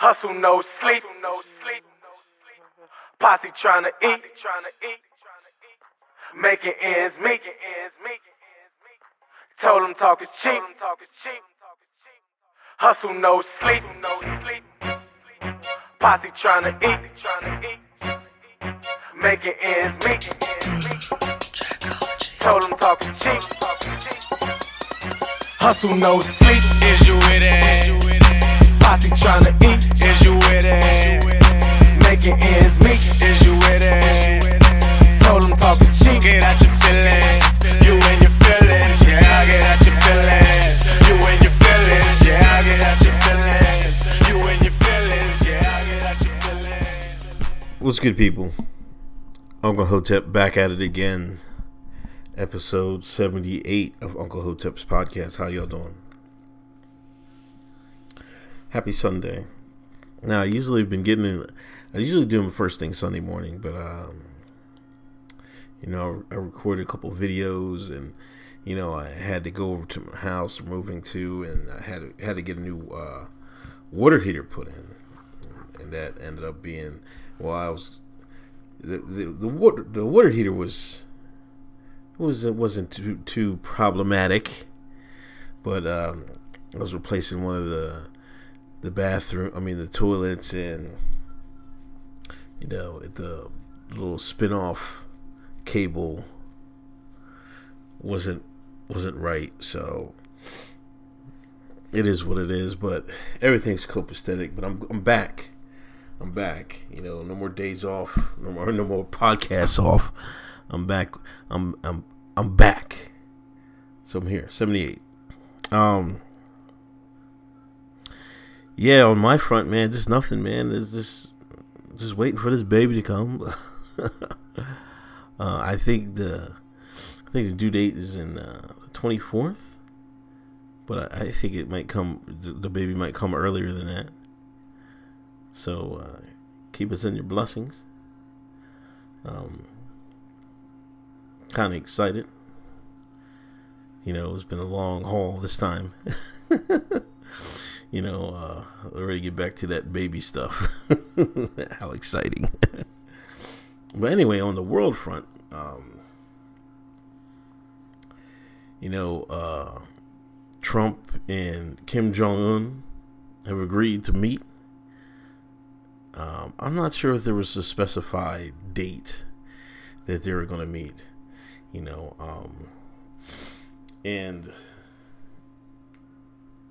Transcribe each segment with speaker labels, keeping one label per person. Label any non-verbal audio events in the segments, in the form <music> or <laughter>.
Speaker 1: Hustle no sleep. No sleep. Posse trying to eat. Making ends meet. Told them talk is cheap. Hustle no sleep. No sleep. Posse trying to eat. Making ends meet. Told them talk is cheap. Hustle no sleep.
Speaker 2: Is you with it?
Speaker 1: Posse trying to eat.
Speaker 2: Is you with it?
Speaker 1: Making ends meet.
Speaker 2: Is you with it?
Speaker 1: Told them talk is cheap.
Speaker 2: Get out your feelings. You and your feelings. Yeah, I get out your feelings. You and your feelings. Yeah, I get out your feelings. You and your feelings. Yeah, I get out your feelings.
Speaker 3: What's good, people? Uncle Hotep back at it again. Episode 78 of Uncle Hotep's podcast. How y'all doing? Happy Sunday. Now, I usually have been getting in, I usually do them first thing Sunday morning, but, um, you know, I recorded a couple videos and, you know, I had to go over to my house moving to, and I had to, had to get a new uh, water heater put in. And that ended up being, well, I was the the, the water the water heater was was wasn't too too problematic, but um, I was replacing one of the the bathroom. I mean the toilets and you know the little spin off cable wasn't wasn't right. So it is what it is. But everything's copacetic. But I'm I'm back. I'm back. You know, no more days off. No more <laughs> no more podcasts off. I'm back. I'm I'm I'm back. So I'm here. 78. Um Yeah, on my front, man, just nothing, man. There's just just waiting for this baby to come. <laughs> uh, I think the I think the due date is in uh, the 24th. But I, I think it might come the- baby might come earlier than that. So uh, keep us in your blessings. Um, kind of excited. You know, it's been a long haul this time. <laughs> you know, uh, ready to get back to that baby stuff. <laughs> How exciting! but anyway, on the world front, um, you know, uh, Trump and Kim Jong Un have agreed to meet. Um, I'm not sure if there was a specified date that they were going to meet, you know, um, and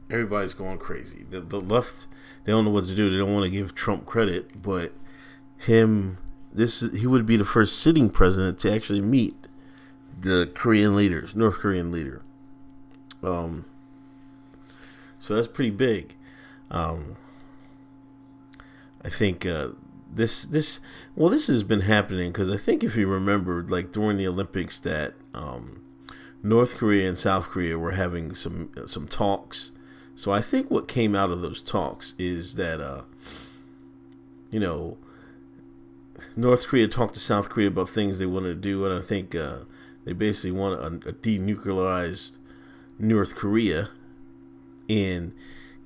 Speaker 3: everybody's going crazy. The, the left, they don't know what to do. They don't want to give Trump credit, but him, this he would be the first sitting president to actually meet the Korean leaders, North Korean leader. Um, so that's pretty big. Um, I think uh, this this well this has been happening because I think if you remember like during the Olympics that um, North Korea and South Korea were having some some talks. So I think what came out of those talks is that uh, you know North Korea talked to South Korea about things they wanted to do, and I think uh, they basically want a, a denuclearized North Korea. And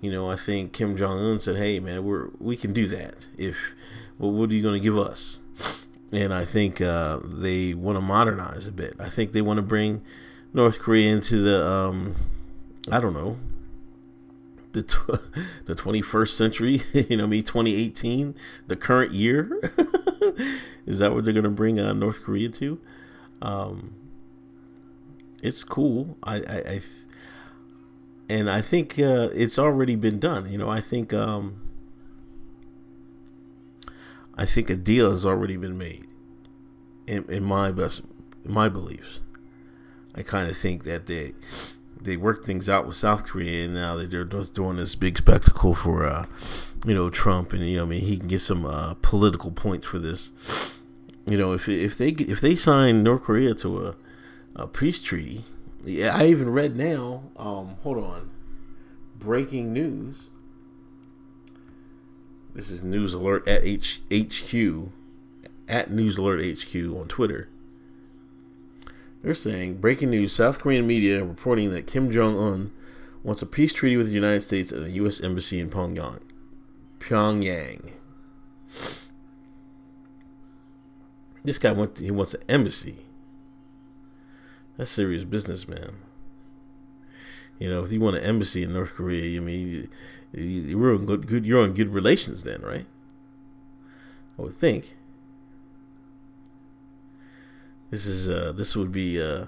Speaker 3: you know, I think Kim Jong Un said, "Hey, man, we're we can do that. If well, what are you going to give us?" And I think uh, they want to modernize a bit. I think they want to bring North Korea into the um, I don't know the tw- <laughs> the 21st century. <laughs> you know, me 2018, the current year. <laughs> Is that what they're going to bring uh, North Korea to? Um, it's cool. I, I, I and I think uh, it's already been done. You know, I think um, I think a deal has already been made. In, in my best, in my beliefs, I kind of think that they they worked things out with South Korea, and now they're doing this big spectacle for uh, you know Trump, and you know, I mean, he can get some uh, political points for this. You know, if if they if they sign North Korea to a, a peace treaty, yeah, I even read now. Um, hold on, breaking news. This is News Alert at H- HQ at News Alert HQ on Twitter. They're saying breaking news: South Korean media reporting that Kim Jong Un wants a peace treaty with the United States at a U.S. embassy in Pyongyang. Pyongyang. This guy went. To, he wants an embassy. That's serious business, man. You know, if you want an embassy in North Korea, I mean, you're on good, good. You're on good relations then, right? I would think. This is uh, this would be uh,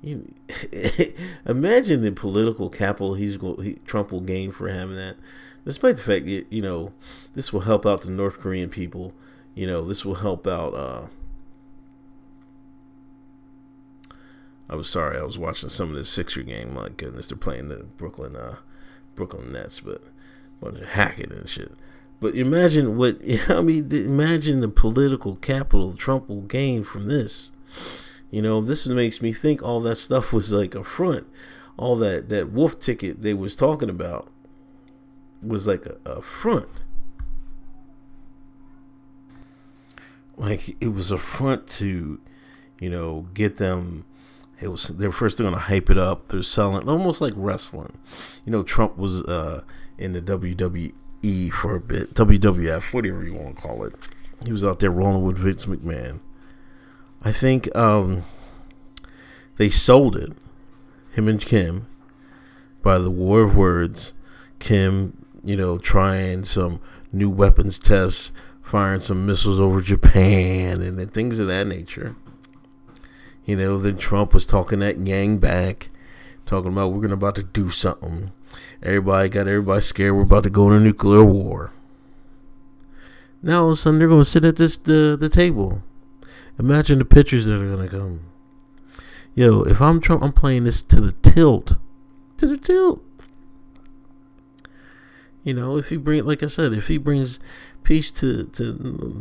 Speaker 3: you <laughs> imagine the political capital he's go, he, Trump will gain for having that. Despite the fact that you know this will help out the North Korean people, you know this will help out. Uh, I was sorry, I was watching some of this Sixer game. My goodness, they're playing the Brooklyn uh, Brooklyn Nets, but a bunch of hacking and shit. But imagine what <laughs> I mean. Imagine the political capital Trump will gain from this. You know, this makes me think all that stuff was like a front. All that that wolf ticket they was talking about was like a, a front. Like it was a front to, you know, get them it was they're first they're gonna hype it up. They're selling almost like wrestling. You know, Trump was uh, in the WWE for a bit, WWF, whatever you want to call it. He was out there rolling with Vince McMahon. I think um, they sold it, him and Kim, by the war of words. Kim, you know, trying some new weapons tests, firing some missiles over Japan, and things of that nature. You know, then Trump was talking that Yang back, talking about we're gonna about to do something. Everybody got everybody scared. We're about to go into nuclear war. Now all of a sudden they're gonna sit at this the the table Imagine the pictures that are gonna come. Yo, if I'm Trump, I'm playing this to the tilt, to the tilt. You know, if he bring, like I said, if he brings peace to to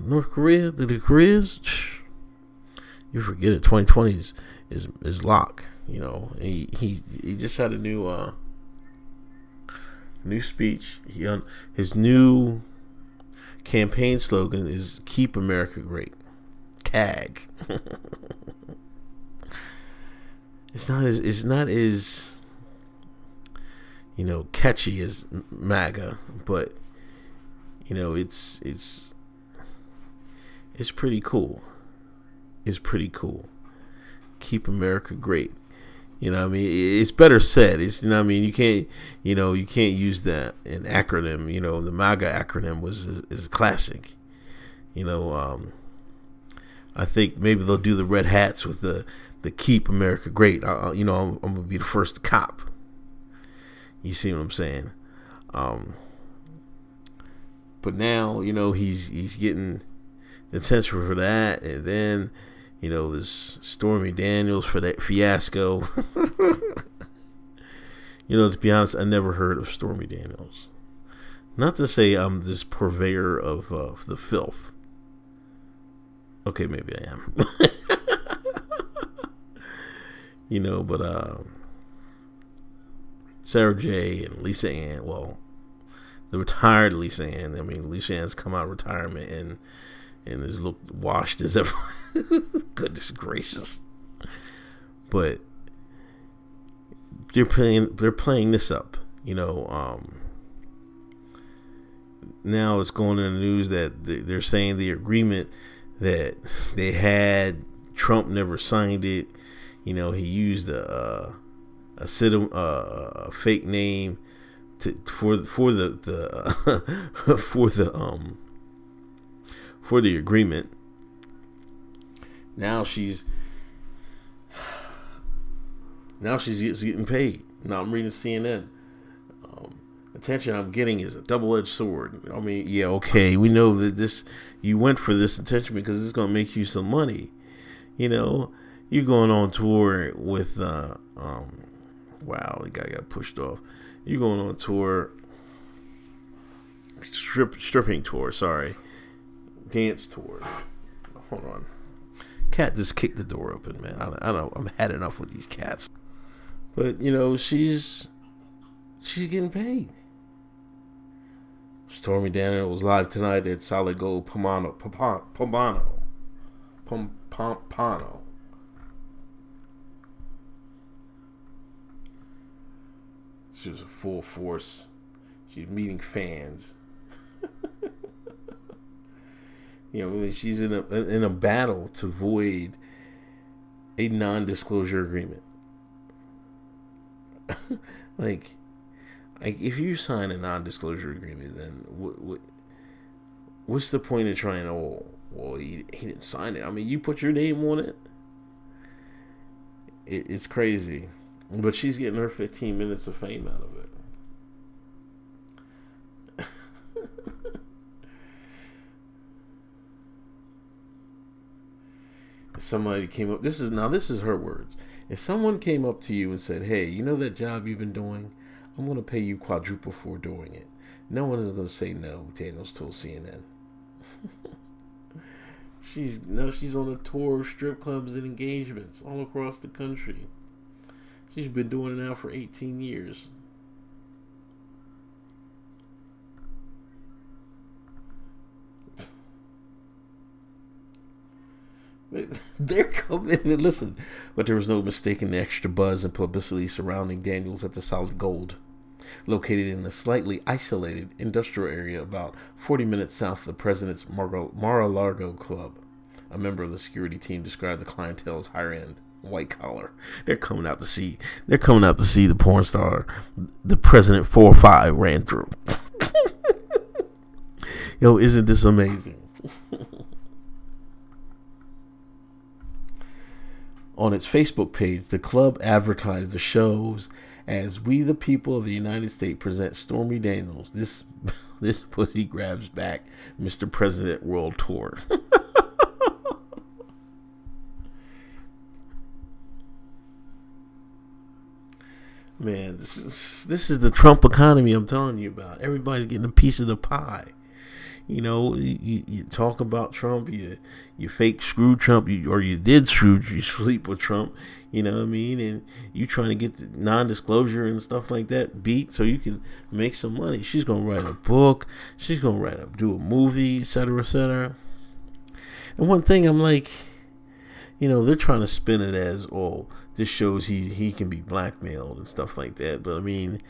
Speaker 3: North Korea, to the Koreas, you forget it. 2020 is is, is lock. You know, he he he just had a new uh new speech. He on his new campaign slogan is "Keep America Great." CAG. <laughs> it's not as it's not as you know catchy as MAGA, but you know it's it's it's pretty cool. It's pretty cool. Keep America great. You know, I mean, it's better said. It's you know, I mean, you can't, you know, you can't use that an acronym. You know, the MAGA acronym was is, classic. You know, um, I think maybe they'll do the red hats with the the keep America great. I, you know, I'm, I'm, gonna be the first cop. You see what I'm saying? Um, but now you know he's he's getting attention for that, and then you know this Stormy Daniels for that fiasco. <laughs> you know, to be honest, I never heard of Stormy Daniels. Not to say I'm this purveyor of uh, the filth Okay, maybe I am. <laughs> you know, but uh, Sara Jay and Lisa Ann, well, the retired Lisa Ann. I mean, Lisa Ann's come out of retirement and and has looked washed as ever. <laughs> Goodness gracious! But they're playing they're playing this up. You know, um, now it's going in the news that they're saying the agreement that they had. Trump never signed it. You know, he used a a, a, a fake name to for for the the <laughs> for the um for the agreement. Now she's now she's getting paid. Now I'm reading CNN. Um, attention I'm getting is a double edged sword. I mean, yeah, okay, we know that this you went for this attention because it's gonna make you some money. You know, you're going on tour with uh um wow, the guy got pushed off. You're going on tour strip stripping tour, sorry. Dance tour. Hold on. Cat just kicked the door open, man. I, I know I'm had enough with these cats. But you know, she's she's getting paid. Stormy Daniels was live tonight at Solid Gold Pomano. Pomano. Pompano. She was a full force. She's meeting fans. You know, she's in a in a battle to void a non-disclosure agreement. <laughs> like, like if you sign a non-disclosure agreement, then what, what what's the point of trying to? Oh, well, he, he didn't sign it. I mean, you put your name on it. it it's crazy, but she's getting her 15 minutes of fame out of it. Somebody came up this is now this is her words. If someone came up to you and said hey you know that job you've been doing? I'm going to pay you quadruple for doing it. No one is going to say no daniels told cnn <laughs> she's no she's on a tour of strip clubs and engagements all across the country. She's been doing it now for 18 years <laughs> They're coming and <laughs> listen, but there was no mistaking the extra buzz and publicity surrounding Daniels at the Solid Gold, located in a slightly isolated industrial area about 40 minutes south of the president's Mar-a-Lago club. A member of the security team described the clientele as higher end, white collar. They're coming out to see. They're coming out to see the porn star, the president four or five ran through. <laughs> Yo, isn't this amazing? On its Facebook page, the club advertised the shows as "We the People of the United States present Stormy Daniels. This <laughs> this pussy grabs back, Mr. President World Tour." <laughs> Man, this is this is the Trump economy I'm telling you about. Everybody's getting a piece of the pie. You know, you, you talk about Trump, you you fake screw Trump, you, or you did screw, <laughs> you sleep with Trump. You know what I mean? And you trying to get the non-disclosure and stuff like that beat so you can make some money. She's gonna write a book. She's gonna write a do a movie, etc., etc. And one thing I'm like, you know, they're trying to spin it as, oh, this shows he he can be blackmailed and stuff like that. But I mean,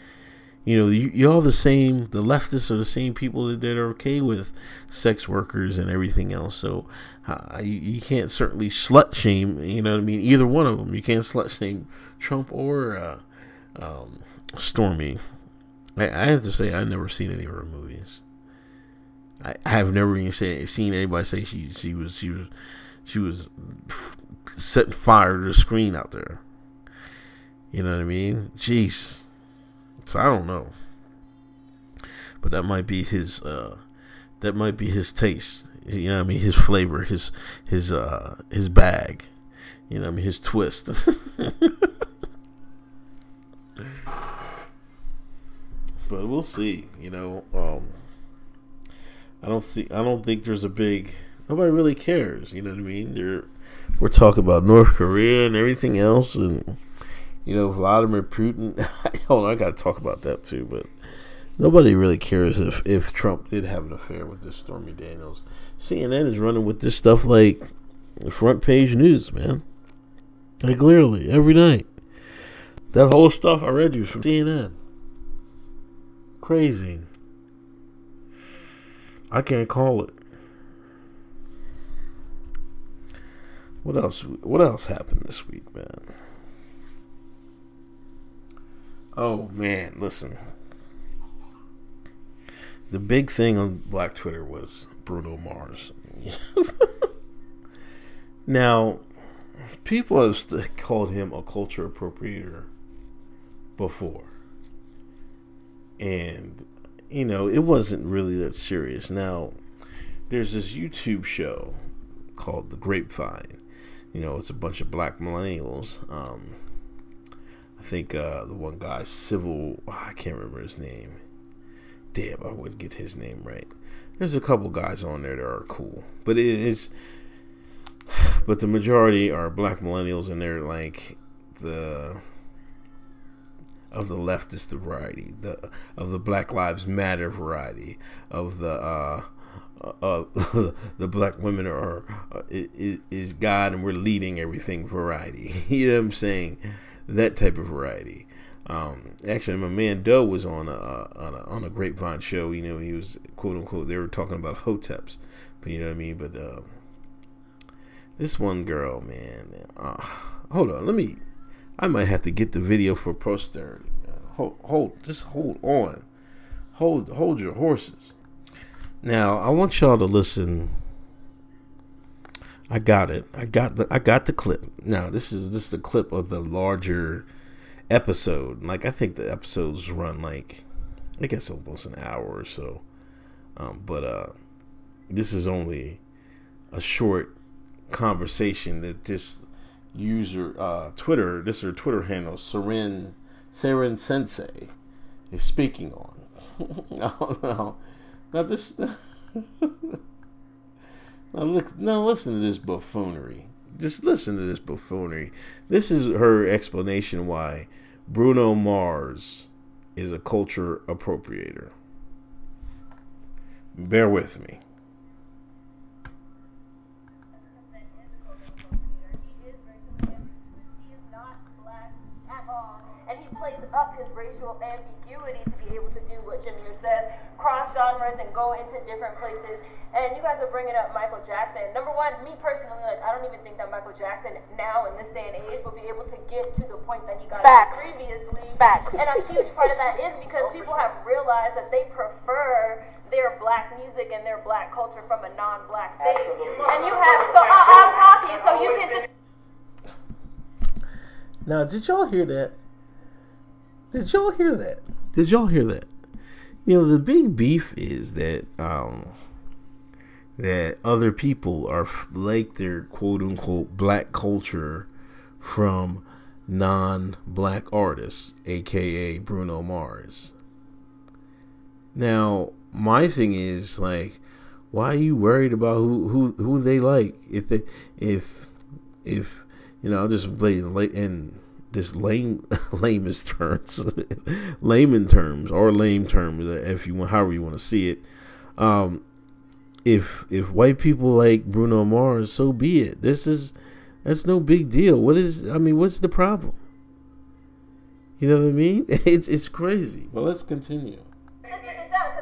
Speaker 3: you know, you, all the same. The leftists are the same people that, that are okay with sex workers and everything else. So uh, you, you can't certainly slut shame. You know what I mean? Either one of them. You can't slut shame Trump or uh, um, Stormy. I, I, have to say, I've never seen any of her movies. I, I have never even say, seen anybody say she she was she was she was setting fire to the screen out there. You know what I mean? Jeez. So I don't know. But that might be his uh that might be his taste. You know I mean? His flavor, his his uh his bag. You know I mean? His twist. <laughs> but we'll see, you know. Um I don't think I don't think there's a big nobody really cares, you know what I mean? They're we're talking about North Korea and everything else and you know, Vladimir Putin. <laughs> hold on, I got to talk about that too. But nobody really cares if if Trump did have an affair with this Stormy Daniels. CNN is running with this stuff like front page news, man. Like literally every night. That whole stuff I read you from CNN. Crazy. I can't call it. What else? What else happened this week, man? Oh man, listen. The big thing on Black Twitter was Bruno Mars. <laughs> now, people have called him a culture appropriator before. And, you know, it wasn't really that serious. Now, there's this YouTube show called The Grapevine. You know, it's a bunch of black millennials. Um, I think uh, the one guy, Civil, I can't remember his name. Damn, I would get his name right. There's a couple guys on there that are cool, but it is, but the majority are black millennials, and they're like the of the leftist variety, the of the Black Lives Matter variety, of the uh, uh, <laughs> the black women are uh, is, is God and we're leading everything variety. <laughs> you know what I'm saying? That type of variety. Um, actually, my man Doe was on a, on a on a Grapevine show. You know, he was quote unquote. They were talking about hoteps, but you know what I mean. But uh, this one girl, man. Uh, hold on, let me. I might have to get the video for posterity. Hold, hold, just hold on. Hold, hold your horses. Now, I want y'all to listen. I got it. I got the. I got the clip. Now, this is this is the clip of the larger episode. Like, I think the episodes run like, I guess almost an hour or so. Um, but uh, this is only a short conversation that this user uh, Twitter, this is her Twitter handle, Seren Seren Sensei, is speaking on. <laughs> no, no, now this. <laughs> now look, now listen to this buffoonery. Just listen to this buffoonery. This is her explanation why Bruno Mars is a culture appropriator. Bear with me.
Speaker 4: Up his racial ambiguity to be able to do what Jameer says, cross genres and go into different places. And you guys are bringing up Michael Jackson. Number one, me personally, like I don't even think that Michael Jackson now in this day and age will be able to get to the point that he got
Speaker 5: Facts.
Speaker 4: previously.
Speaker 5: Facts.
Speaker 4: And a huge part of that is because people have realized that they prefer their black music and their black culture from a non-black face. And you have so I, I'm talking, so you can. Just,
Speaker 3: Now, did y'all hear that? Did y'all hear that? Did y'all hear that? You know, the big beef is that um that other people are like their quote unquote black culture from non-black artists, aka Bruno Mars. Now, my thing is like, why are you worried about who who who they like? If they if if you know, I'll just play in late this lame <laughs> lamest terms, <laughs> layman terms or lame terms, if you want, however you want to see it. Um, if if white people like Bruno Mars, so be it. This is that's no big deal. What is? I mean, what's the problem? You know what I mean? <laughs> It's it's crazy. But let's continue.
Speaker 4: because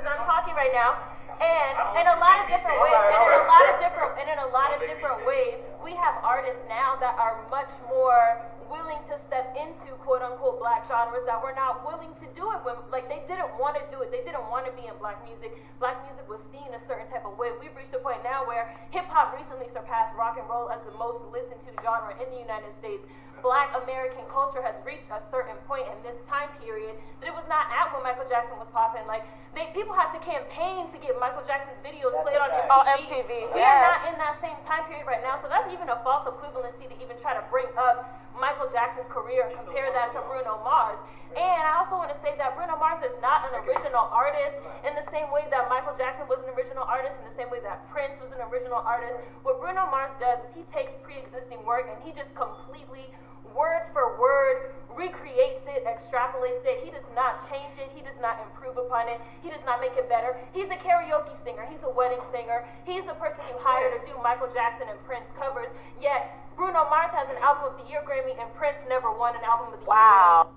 Speaker 4: I'm talking right now, and in a lot of different ways, and in a lot of different, and in a lot of different ways, we have artists now that are much more willing to step into quote unquote black genres that were not willing to do it when like they didn't want to do it. They didn't want to be in black music. Black music was seen a certain type of way. We've reached a point now where hip-hop recently surpassed rock and roll as the most listened to genre in the united states. Black american culture has reached a certain point in this time period that it was not at when michael jackson was popping. Like they people had to campaign to get michael jackson's videos played on MTV.
Speaker 5: Oh, MTV,
Speaker 4: we
Speaker 5: yeah.
Speaker 4: are not in that same time period right now so that's even a false equivalency to even try to bring up Michael Jackson's career compare that to Bruno Mars. And I also want to say that Bruno Mars is not an original artist in the same way that Michael Jackson was an original artist, in the same way that Prince was an original artist. What Bruno Mars does is he takes pre existing work and he just completely, word for word, recreates it, extrapolates it. He does not change it. He does not improve upon it. He does not make it better. He's a karaoke singer. He's a wedding singer. He's the person you hire to do Michael Jackson and Prince covers. Yet Bruno Mars has an album of the year Grammy and Prince never won an album of the year.
Speaker 5: Wow.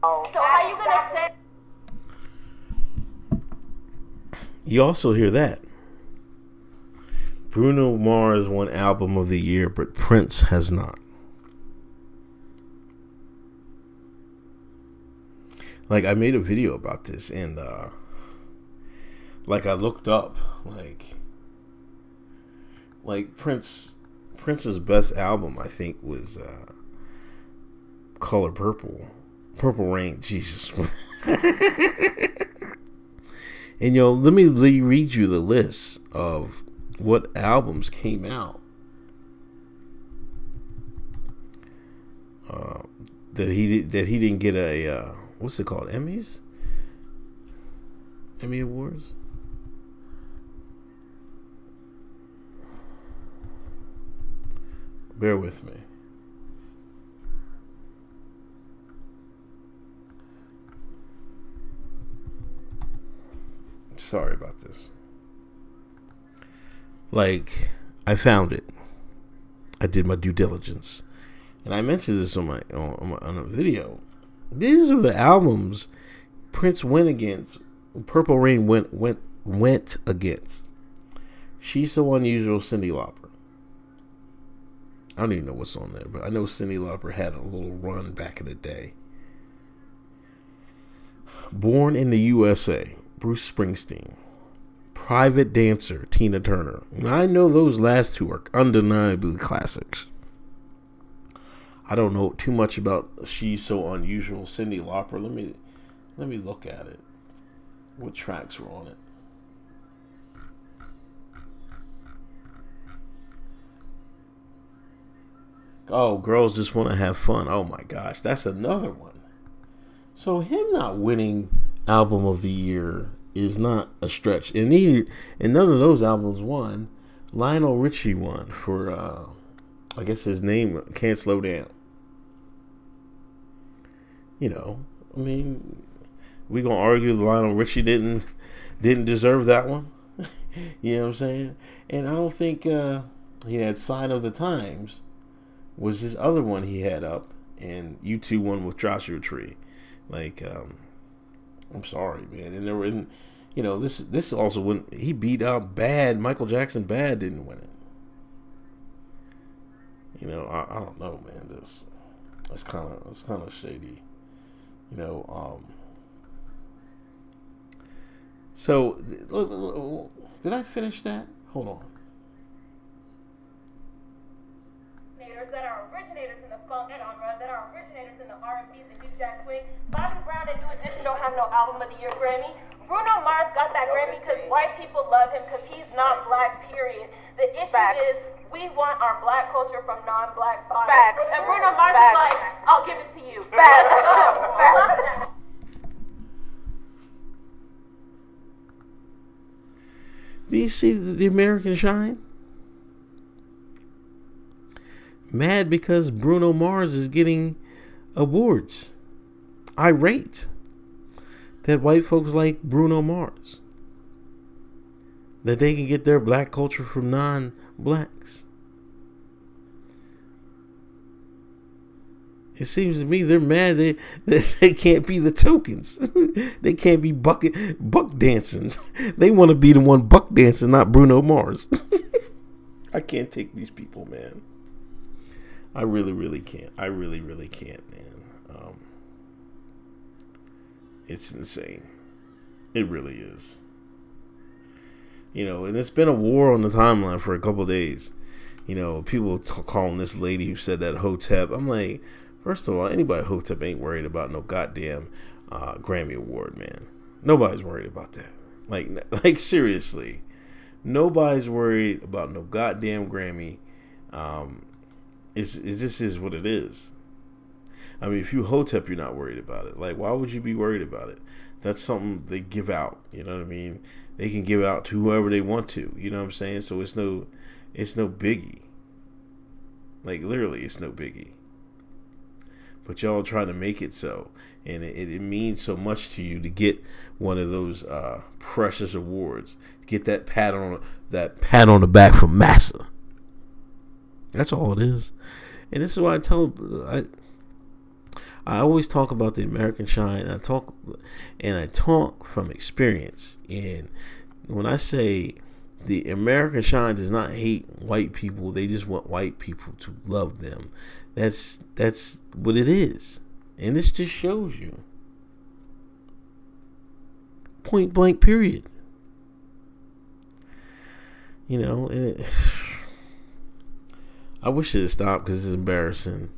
Speaker 4: Grammy. So how you gonna say?
Speaker 3: You also hear that. Bruno Mars won album of the year, but Prince has not. Like I made a video about this and uh like I looked up like like Prince Prince's best album I think was uh Color Purple. Purple Rain, <laughs> Jesus. and yo, let me read you the list of what albums came out uh, that he that he didn't get a uh, what's it called Emmys Emmy awards bear with me sorry about this like I found it I did my due diligence and I mentioned this on my on, my, on a video. These are the albums Prince went against. Purple Rain went went went against. She's so unusual, Cyndi Lauper. I don't even know what's on there, but I know Cyndi Lauper had a little run back in the day. Born in the USA, Bruce Springsteen. Private Dancer, Tina Turner. Now, I know those last two are undeniably classics. I don't know too much about She's So Unusual, Cyndi Lauper. Let me let me look at it. What tracks were on it? Oh, girls just want to have fun. Oh my gosh, that's another one. So him not winning album of the year is not a stretch, and he and none of those albums won. Lionel Richie won for, uh, I guess his name can't slow down. You know, I mean, we gonna argue Lionel Richie didn't didn't deserve that one. <laughs> you know what I'm saying? And I don't think uh, he had sign of the times was this other one he had up, and U2 won with Joshua Tree. Like, um, I'm sorry, man. And there were, you know, this this also when he beat out Bad Michael Jackson. Bad didn't win it. You know, I, I don't know, man. This that's kind of that's kind of shady. You know, um. So, did I finish that? Hold on.
Speaker 4: that are originators in the funk genre, that are originators in the R&B, Jack Swing. Bobby Brown and New Edition don't have no Album of the Year Grammy. Bruno Mars got that Grammy because white people love him because he's not black, period. The issue
Speaker 5: Facts.
Speaker 4: is we want our black culture from non-black bodies.
Speaker 5: Facts.
Speaker 4: And Bruno Mars
Speaker 5: Facts.
Speaker 4: is like, I'll give it to you. <laughs>
Speaker 5: Facts.
Speaker 3: Do you see the, the American shine? Mad because Bruno Mars is getting awards. Irate that white folks like Bruno Mars. That they can get their black culture from non blacks. It seems to me they're mad they, <laughs> that they can't be the tokens. <laughs> they can't be bucket buck dancing. <laughs> They want to be the one buck dancing, not Bruno Mars. I can't take these people, man. I really, really can't. I really, really can't, man. It's insane. It really is. You know, and it's been a war on the timeline for a couple days. You know, people t- calling this lady who said that Hotep. I'm like, first of all, anybody Hotep ain't worried about no goddamn uh, Grammy award, man. Nobody's worried about that. Like, <laughs> like seriously, nobody's worried about no goddamn Grammy. Um, is is this is what it is. I mean, if you Hotep, you're not worried about it. Like, why would you be worried about it? That's something they give out. You know what I mean? They can give out to whoever they want to. You know what I'm saying? So it's no, it's no biggie. Like literally, it's no biggie. But y'all trying to make it so, and it, it means so much to you to get one of those uh, precious awards. Get that pat on that pat on the back from Massa. That's all it is. And this is why I tell I I always talk about the American shine. I talk and I talk from experience. And when I say the American shine does not hate white people, they just want white people to love them. That's that's what it is. And this just shows you. Point blank period. You know, and it, <sighs> I wish it stopped because it's embarrassing.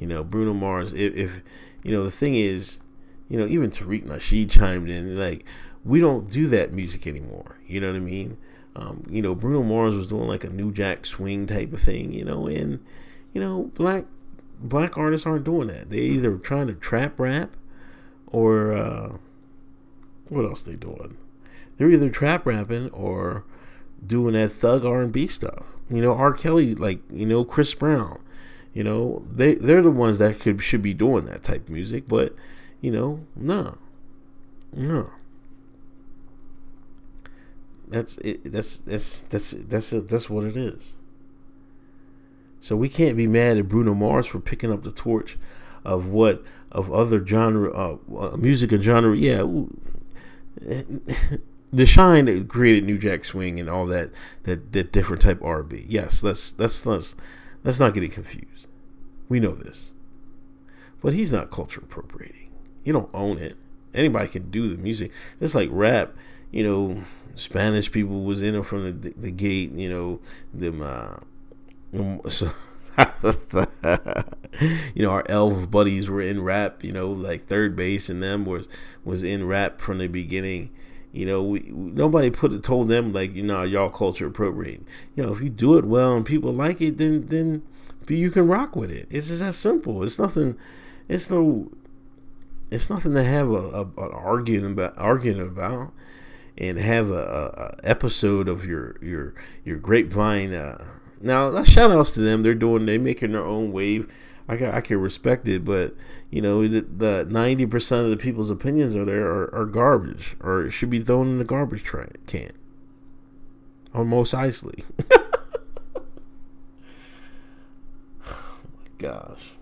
Speaker 3: You know, Bruno Mars. If, if you know the thing is, you know, even Tariq Nasheed chimed in like, we don't do that music anymore. You know what I mean? Um, you know, Bruno Mars was doing like a New Jack Swing type of thing. You know, and you know, black black artists aren't doing that. They either trying to trap rap or uh, what else they doing? They're either trap rapping or doing that thug R and B stuff. You know, R. Kelly, like you know, Chris Brown. You know, they they're the ones that could should be doing that type of music, but you know, no, no. That's it. That's that's that's that's that's what it is. So we can't be mad at Bruno Mars for picking up the torch of what of other genre uh, uh music and genre. Yeah, <laughs> the Shine created New Jack Swing and all that that, that different type R&B. Yes, let's let's let's let's not get it confused. We know this, but he's not culture appropriating. You don't own it. Anybody can do the music. It's like rap. You know, Spanish people was in it from the, the gate. You know, them. Uh, <laughs> so you know, our elf buddies were in rap. You know, like third base and them was was in rap from the beginning. You know, we nobody put it told them like you know y'all culture appropriating. You know, if you do it well and people like it, then then you can rock with it. It's just that simple. It's nothing. It's no. It's nothing to have a, a an arguing about arguing about and have a, a, episode of your your your grapevine uh, now, shout outs to them. They're doing, They're making their own wave. I can, I can respect it, but you know, the ninety percent of the people's opinions are there are, are garbage, or it should be thrown in the garbage can. On most Eisley. <laughs> oh my gosh.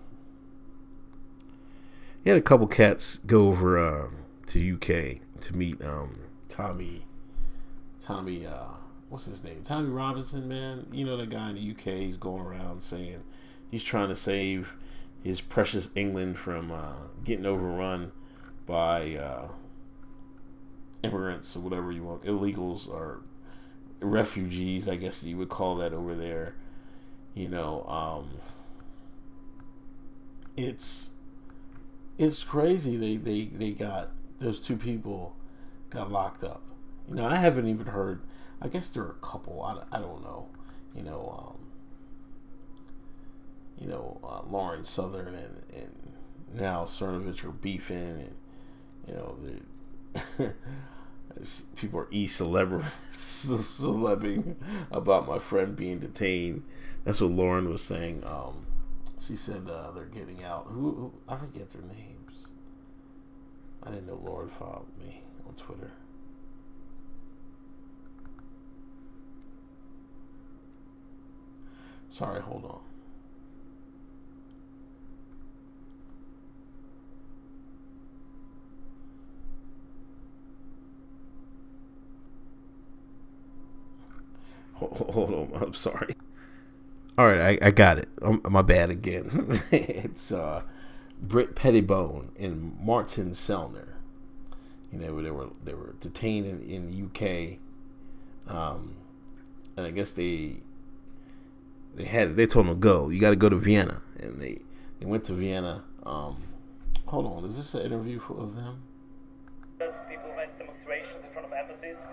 Speaker 3: He had a couple cats go over uh, to UK to meet um, Tommy. Tommy. Uh, what's his name? Tommy Robinson, man. You know the guy in the UK. He's going around saying he's trying to save his precious England from uh, getting overrun by uh, immigrants or whatever you want, illegals or refugees. I guess you would call that over there. You know, um, it's it's crazy. They they they got those two people got locked up. You know, I haven't even heard I guess there are a couple. I, I don't know. You know, um, you know, uh, Lauren Southern and, and now Cernovich are beefing, and you know, <laughs> people are e celebrating about my friend being detained. That's what Lauren was saying. Um, she said uh, they're getting out. Who, who I forget their names. I didn't know Lauren followed me on Twitter. Sorry, hold on. <laughs> Hold on, I'm sorry. All right, I, I got it. I'm, my bad again. <laughs> it's uh, Britt Pettibone and Martin Sellner. You know, they were they were detained in, in the UK, um, and I guess they they had they told them to go. You got to go to Vienna, and they they went to Vienna. Um, hold on, is this an interview for, of them?
Speaker 6: People make demonstrations in front of embassies.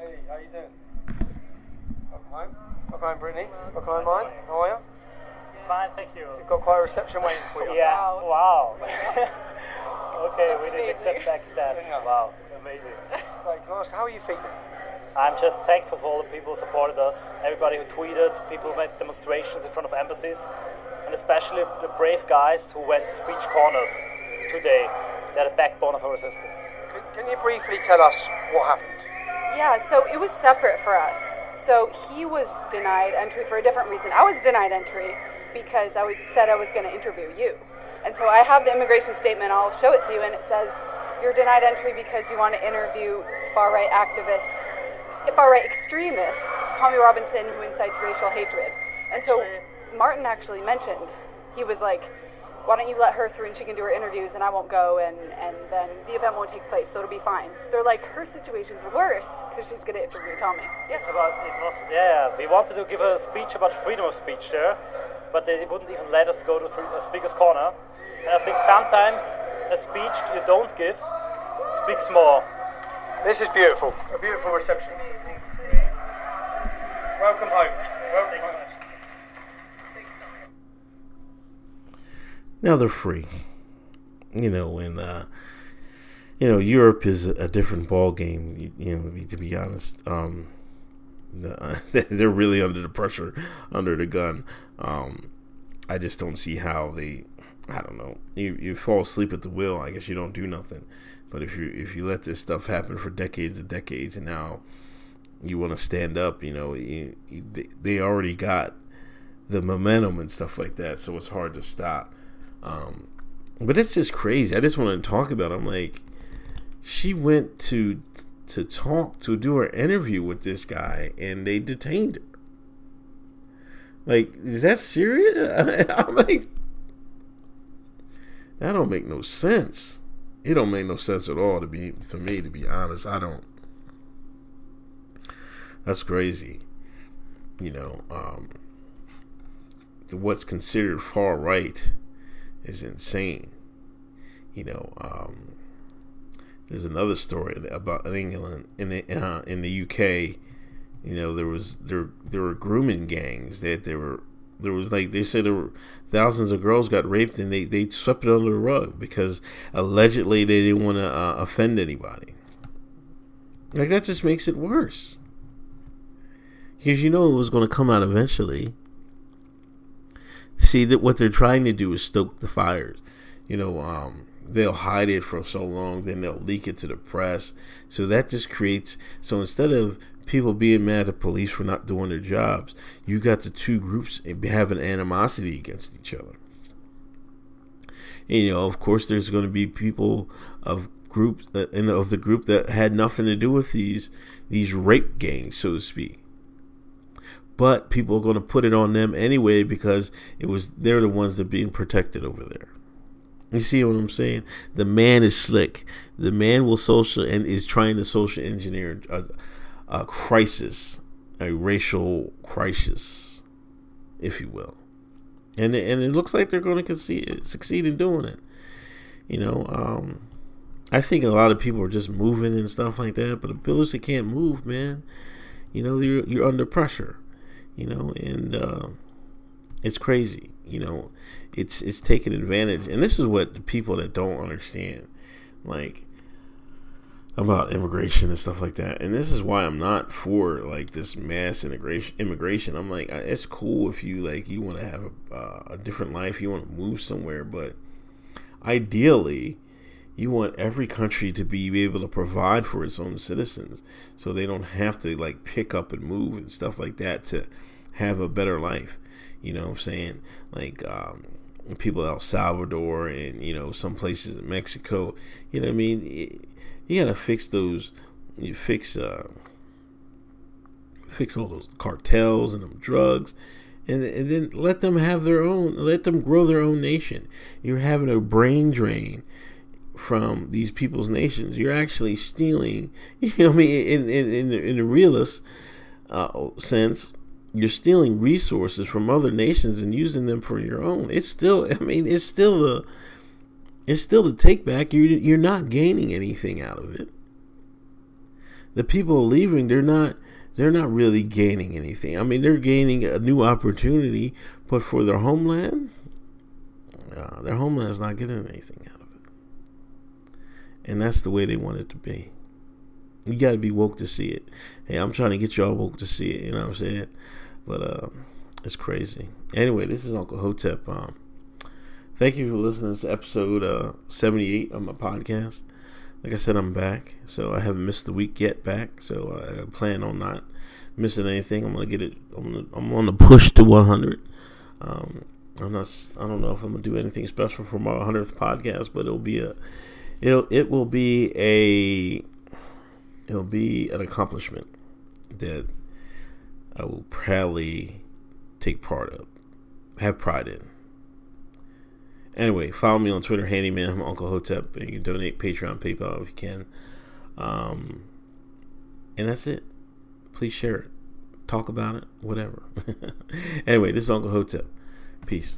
Speaker 6: Hey, how you doing? Welcome home. Welcome home, Brittany. Welcome home, mine. How are you?
Speaker 7: Fine, thank you.
Speaker 6: You've got quite a reception waiting for you.
Speaker 7: Yeah. Wow. <laughs> okay, we didn't expect that. Wow, amazing.
Speaker 6: Right, can I ask, how are you feeling?
Speaker 7: I'm just thankful for all the people who supported us, everybody who tweeted, people who made demonstrations in front of embassies, and especially the brave guys who went to speech corners today. They're the backbone of our resistance.
Speaker 6: Can, can you briefly tell us what happened?
Speaker 5: Yeah, so it was separate for us. So he was denied entry for a different reason. I was denied entry because I said I was going to interview you. And so I have the immigration statement, I'll show it to you, and it says, You're denied entry because you want to interview far right activist far right extremist, Tommy Robinson, who incites racial hatred. And so Martin actually mentioned, he was like, why don't you let her through and she can do her interviews and I won't go and, and then the event won't take place, so it'll be fine. They're like, her situation's worse because she's going to interview Tommy.
Speaker 7: Yeah. It's about, it was, yeah, we wanted to give a speech about freedom of speech there, but they wouldn't even let us go to the speaker's corner. And I think sometimes a speech you don't give speaks more.
Speaker 6: This is beautiful, a beautiful reception. Welcome home. Welcome home.
Speaker 3: Now they're free. You know, and uh, you know Europe is a different ball game. You, know, to be honest, um, <laughs> they're really under the pressure, under the gun. Um, I just don't see how they. I don't know. You you fall asleep at the wheel. I guess you don't do nothing. But if you if you let this stuff happen for decades and decades, and now you want to stand up. You know, you, you, they already got the momentum and stuff like that, so it's hard to stop. Um, but it's just crazy. I just want to talk about. It. I'm like, she went to to talk to do her interview with this guy, and they detained her. Like, is that serious? <laughs> I'm like, that don't make no sense. It don't make no sense at all to be to me. To be honest, I don't. That's crazy. You know, um, what's considered far right is insane. You know, um, there's another story about England in the uh, in the UK. You know, there was there there were grooming gangs that there were there was like they said there were thousands of girls got raped and they they swept it under the rug because allegedly they didn't want to uh, offend anybody. Like that just makes it worse. Because you know it was going to come out eventually. See that what they're trying to do is stoke the fires. You know, um, they'll hide it for so long, then they'll leak it to the press. So that just creates. So instead of people being mad at police for not doing their jobs, you got the two groups having animosity against each other. And, you know, of course, there's going to be people of groups uh, of the group that had nothing to do with these these rape gangs, so to speak. But people are going to put it on them anyway because it was they're the ones that being protected over there. You see what I'm saying? The man is slick. The man will social and is trying to social engineer a, a crisis, a racial crisis, if you will. And and it looks like they're going to succeed in doing it. You know, um, I think a lot of people are just moving and stuff like that, but the builders that can't move, man, you know, you're you're under pressure. You know, and uh, it's crazy. You know, it's it's taking advantage, and this is what the people that don't understand, like about immigration and stuff like that. And this is why I'm not for like this mass immigration. Immigration. I'm like, it's cool if you like you want to have a, uh, a different life, you want to move somewhere, but ideally, you want every country to be able to provide for its own citizens, so they don't have to like pick up and move and stuff like that to have a better life. You know what I'm saying? Like um, people El Salvador and you know some places in Mexico. You know what I mean? You gotta fix those. You fix uh, fix all those cartels and them drugs. And, and then let them have their own, let them grow their own nation. You're having a brain drain from these people's nations. You're actually stealing, <laughs> you know, I mean, in in in, in the realist uh, sense, you're stealing resources from other nations and using them for your own. It's still, I mean, it's still a, it's still the take back. You're you're not gaining anything out of it. The people leaving, they're not, they're not really gaining anything. I mean, they're gaining a new opportunity, but for their homeland, uh, their homeland is not getting anything out. And that's the way they want it to be. You got to be woke to see it. Hey, I'm trying to get y'all woke to see it. You know what I'm saying? But uh, it's crazy. Anyway, this is Uncle Hotep. Um, thank you for listening to this episode uh, 78 of my podcast. Like I said, I'm back, so I haven't missed the week yet. Back, so I plan on not missing anything. I'm gonna get it. I'm, gonna, I'm on the push to 100. Um, I'm not. I don't know if I'm gonna do anything special for my 100th podcast, but it'll be a. It'll. It will be a. It'll be an accomplishment that I will proudly take part of, have pride in. Anyway, follow me on Twitter, Handyman, I'm Uncle Hotep, and you can donate Patreon, PayPal if you can. Um, and that's it. Please share it, talk about it, whatever. <laughs> anyway, this is Uncle Hotep. Peace.